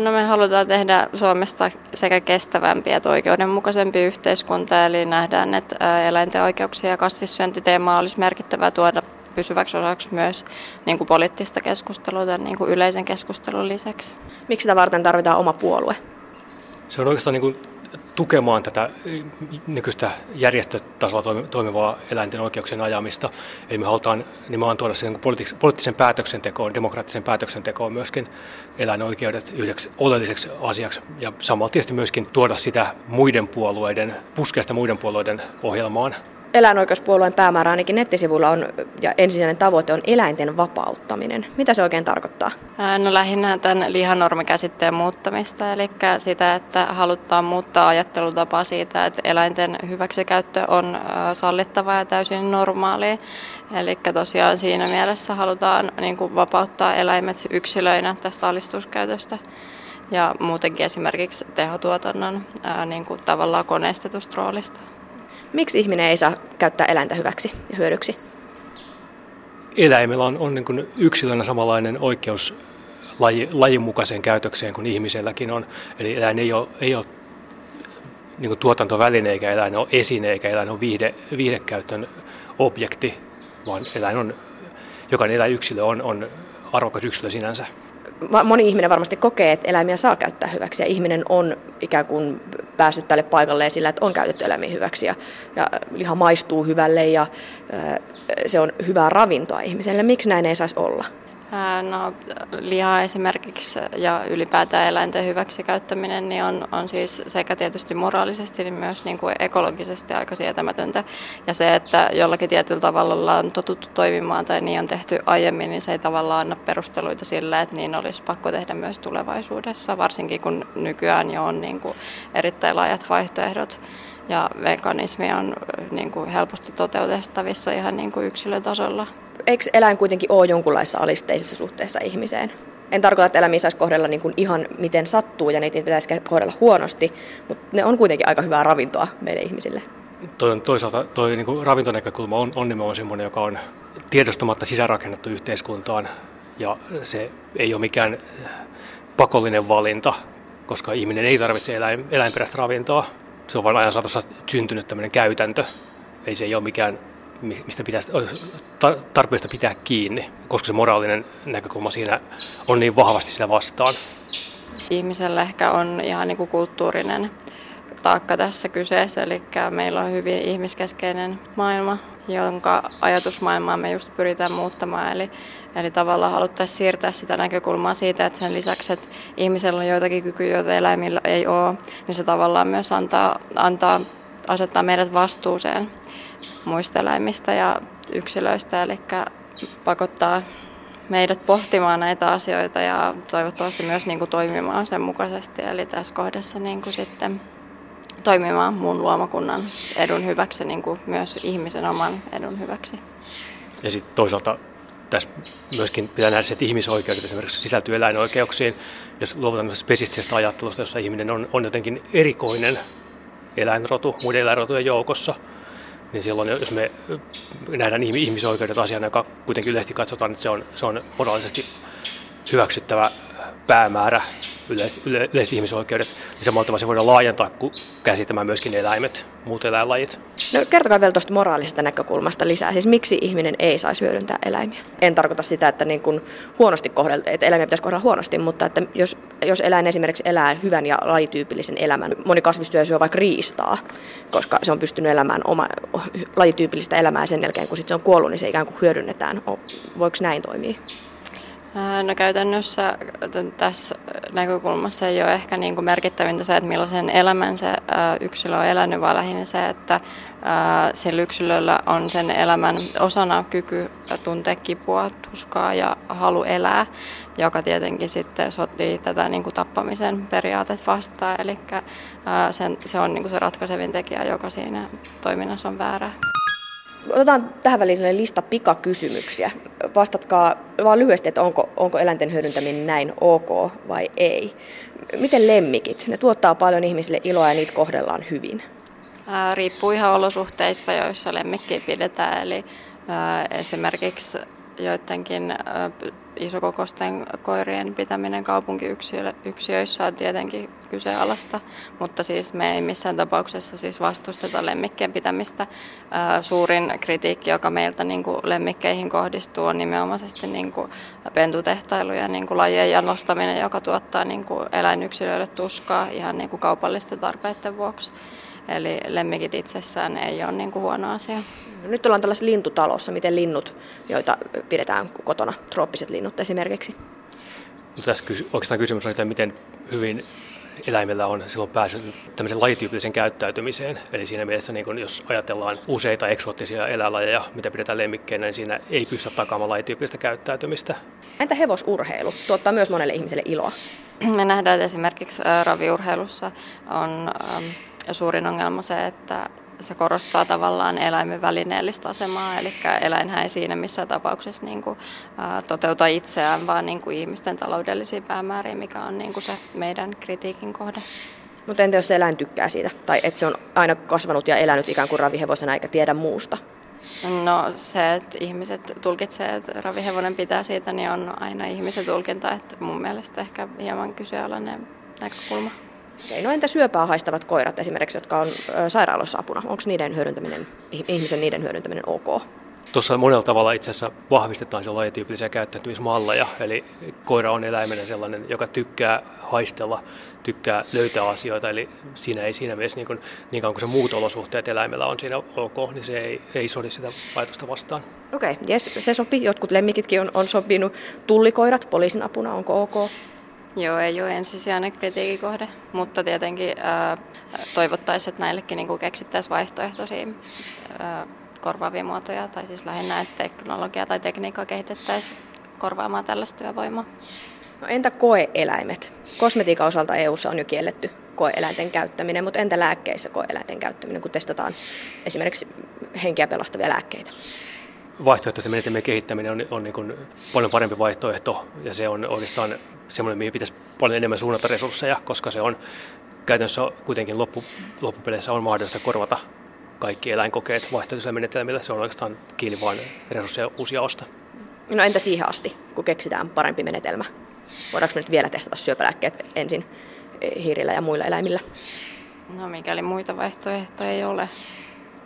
No me halutaan tehdä Suomesta sekä kestävämpi että oikeudenmukaisempi yhteiskunta, eli nähdään, että eläinten oikeuksia ja kasvissyöntiteemaa olisi merkittävää tuoda pysyväksi osaksi myös niin kuin poliittista keskustelua tämän niin kuin yleisen keskustelun lisäksi. Miksi sitä varten tarvitaan oma puolue? Se on oikeastaan niin kuin tukemaan tätä nykyistä järjestötasolla toimivaa eläinten oikeuksien ajamista. Eli me halutaan nimenomaan tuoda sen poliittisen päätöksentekoon, demokraattisen päätöksentekoon myöskin eläinoikeudet yhdeksi oleelliseksi asiaksi. Ja samalla tietysti myöskin tuoda sitä muiden puolueiden, puskeesta muiden puolueiden ohjelmaan eläinoikeuspuolueen päämäärä ainakin nettisivuilla on, ja ensisijainen tavoite on eläinten vapauttaminen. Mitä se oikein tarkoittaa? No lähinnä tämän lihanormikäsitteen muuttamista, eli sitä, että halutaan muuttaa ajattelutapaa siitä, että eläinten hyväksikäyttö on sallittavaa ja täysin normaalia. Eli tosiaan siinä mielessä halutaan niin kuin vapauttaa eläimet yksilöinä tästä alistuskäytöstä ja muutenkin esimerkiksi tehotuotannon ää, niin kuin tavallaan koneistetusta roolista. Miksi ihminen ei saa käyttää eläintä hyväksi ja hyödyksi? Eläimellä on, on niin kuin yksilönä samanlainen oikeus laji, lajin mukaiseen käytökseen kuin ihmiselläkin on. Eli eläin ei ole, ei ole niin kuin tuotantoväline eikä eläin ole esine eikä eläin ole viihde, viihdekäytön objekti, vaan eläin on, jokainen eläinyksilö on, on arvokas yksilö sinänsä moni ihminen varmasti kokee, että eläimiä saa käyttää hyväksi ja ihminen on ikään kuin päässyt tälle paikalle sillä, että on käytetty eläimiä hyväksi ja, ja liha maistuu hyvälle ja se on hyvää ravintoa ihmiselle. Miksi näin ei saisi olla? No, liha esimerkiksi ja ylipäätään eläinten hyväksikäyttäminen niin on, on siis sekä tietysti moraalisesti niin myös niin kuin ekologisesti aika sietämätöntä. Ja se, että jollakin tietyllä tavalla on totuttu toimimaan tai niin on tehty aiemmin, niin se ei tavallaan anna perusteluita sille, että niin olisi pakko tehdä myös tulevaisuudessa, varsinkin kun nykyään jo on niin kuin erittäin laajat vaihtoehdot ja veganismi on niin kuin helposti toteutettavissa ihan niin kuin yksilötasolla eikö eläin kuitenkin ole jonkunlaisessa alisteisessa suhteessa ihmiseen? En tarkoita, että eläimiä saisi kohdella niin kuin ihan miten sattuu ja niitä pitäisi kohdella huonosti, mutta ne on kuitenkin aika hyvää ravintoa meille ihmisille. Toi on toisaalta toi niin ravintonäkökulma on, on nimenomaan sellainen, joka on tiedostamatta sisäänrakennettu yhteiskuntaan ja se ei ole mikään pakollinen valinta, koska ihminen ei tarvitse eläin, eläinperäistä ravintoa. Se on vain ajan saatossa syntynyt tämmöinen käytäntö. Ei se ei ole mikään mistä pitäisi tarpeesta pitää kiinni, koska se moraalinen näkökulma siinä on niin vahvasti sillä vastaan. Ihmisellä ehkä on ihan niin kuin kulttuurinen taakka tässä kyseessä, eli meillä on hyvin ihmiskeskeinen maailma, jonka ajatusmaailmaa me just pyritään muuttamaan. Eli, eli tavallaan haluttaisiin siirtää sitä näkökulmaa siitä, että sen lisäksi, että ihmisellä on joitakin kykyjä, joita eläimillä ei ole, niin se tavallaan myös antaa, antaa asettaa meidät vastuuseen muista eläimistä ja yksilöistä, eli pakottaa meidät pohtimaan näitä asioita ja toivottavasti myös niin kuin toimimaan sen mukaisesti. Eli tässä kohdassa niin kuin sitten toimimaan muun luomakunnan edun hyväksi, niin kuin myös ihmisen oman edun hyväksi. Ja sitten toisaalta tässä myöskin pitää nähdä se, että ihmisoikeudet esimerkiksi sisältyy eläinoikeuksiin. Jos luovutaan spesistisestä ajattelusta, jossa ihminen on, on jotenkin erikoinen eläinrotu muiden eläinrotujen joukossa, niin silloin jos me nähdään ihmisoikeudet asiana, joka kuitenkin yleisesti katsotaan, että se on, se on moraalisesti hyväksyttävä päämäärä, yleiset, yleiset ihmisoikeudet, niin samalla tavalla se voidaan laajentaa käsittämään myöskin eläimet, muut eläinlajit. No kertokaa vielä tuosta moraalisesta näkökulmasta lisää. Siis miksi ihminen ei saisi hyödyntää eläimiä? En tarkoita sitä, että niin kuin huonosti kohdella, että eläimiä pitäisi kohdella huonosti, mutta että jos, jos eläin esimerkiksi elää hyvän ja lajityypillisen elämän, moni kasvistyö syö vaikka riistaa, koska se on pystynyt elämään oma, lajityypillistä elämää sen jälkeen, kun sit se on kuollut, niin se ikään kuin hyödynnetään. Voiko näin toimia? No käytännössä tässä näkökulmassa ei ole ehkä niin kuin merkittävintä se, että millaisen elämän se yksilö on elänyt, vaan lähinnä se, että sillä yksilöllä on sen elämän osana kyky tuntea kipua, tuskaa ja halu elää, joka tietenkin sitten sotii tätä niin kuin tappamisen periaatet vastaan. Eli sen, se on niin kuin se ratkaisevin tekijä, joka siinä toiminnassa on väärä. Otetaan tähän väliin lista pikakysymyksiä. Vastatkaa vaan lyhyesti, että onko, onko eläinten hyödyntäminen näin ok vai ei. Miten lemmikit? Ne tuottaa paljon ihmisille iloa ja niitä kohdellaan hyvin. Ää, riippuu ihan olosuhteista, joissa lemmikkiä pidetään. Eli ää, esimerkiksi joidenkin isokokoisten koirien pitäminen kaupunkiyksiöissä on tietenkin kyseenalaista, mutta siis me ei missään tapauksessa siis vastusteta lemmikkien pitämistä. Suurin kritiikki, joka meiltä niin kuin lemmikkeihin kohdistuu, on nimenomaisesti niin kuin pentutehtailu ja niin kuin lajien janostaminen, joka tuottaa niin kuin eläinyksilöille tuskaa ihan niin kuin kaupallisten tarpeiden vuoksi. Eli lemmikit itsessään ei ole niin kuin huono asia. Nyt ollaan tällaisessa lintutalossa, miten linnut, joita pidetään kotona, trooppiset linnut esimerkiksi. No tässä oikeastaan kysymys on, että miten hyvin eläimellä on silloin päässyt tämmöisen lajityypillisen käyttäytymiseen. Eli siinä mielessä, niin kun jos ajatellaan useita eksoottisia eläinlajeja, mitä pidetään lemmikkeinä, niin siinä ei pystytä takaamaan lajityypillistä käyttäytymistä. Entä hevosurheilu? Tuottaa myös monelle ihmiselle iloa. Me nähdään, että esimerkiksi raviurheilussa on suurin ongelma se, että se korostaa tavallaan eläimen välineellistä asemaa, eli eläinhän ei siinä missään tapauksessa niin kuin, ä, toteuta itseään, vaan niin kuin ihmisten taloudellisia päämääriä, mikä on niin kuin se meidän kritiikin kohde. Mutta entä jos eläin tykkää siitä, tai että se on aina kasvanut ja elänyt ikään kuin ravihevosena eikä tiedä muusta? No se, että ihmiset tulkitsee, että ravihevonen pitää siitä, niin on aina ihmisen tulkinta, että mun mielestä ehkä hieman kyseenalainen näkökulma. Okei, no entä syöpää haistavat koirat esimerkiksi, jotka on sairaalossa apuna? Onko niiden hyödyntäminen, ihmisen niiden hyödyntäminen ok? Tuossa monella tavalla itse asiassa vahvistetaan se lajityypillisiä käyttäytymismalleja. Eli koira on eläimenä sellainen, joka tykkää haistella, tykkää löytää asioita. Eli siinä ei siinä mielessä, niin, kuin, niin kauan kuin se muut olosuhteet eläimellä on siinä ok, niin se ei, ei sodi sitä ajatusta vastaan. Okei, okay, yes, se sopii. Jotkut lemmikitkin on, on sopinut. Tullikoirat poliisin apuna, onko ok? Joo, ei ole ensisijainen kritiikikohde, mutta tietenkin toivottaisiin, että näillekin niin keksittäisiin vaihtoehtoisia korvaavia muotoja, tai siis lähinnä, että teknologiaa tai tekniikkaa kehitettäisiin korvaamaan tällaista työvoimaa. No entä koeeläimet? Kosmetiikan osalta EU:ssa on jo kielletty koeeläinten käyttäminen, mutta entä lääkkeissä koeeläinten käyttäminen, kun testataan esimerkiksi henkeä pelastavia lääkkeitä? Vaihtoehtoisen menetelmien kehittäminen on, on niin kuin paljon parempi vaihtoehto ja se on oikeastaan semmoinen, mihin pitäisi paljon enemmän suunnata resursseja, koska se on käytännössä kuitenkin loppu, loppupeleissä on mahdollista korvata kaikki eläinkokeet vaihtoehtoisilla menetelmillä. Se on oikeastaan kiinni vain resursseja uusia osta. No entä siihen asti, kun keksitään parempi menetelmä? Voidaanko me nyt vielä testata syöpälääkkeet ensin hiirillä ja muilla eläimillä? No mikäli muita vaihtoehtoja ei ole,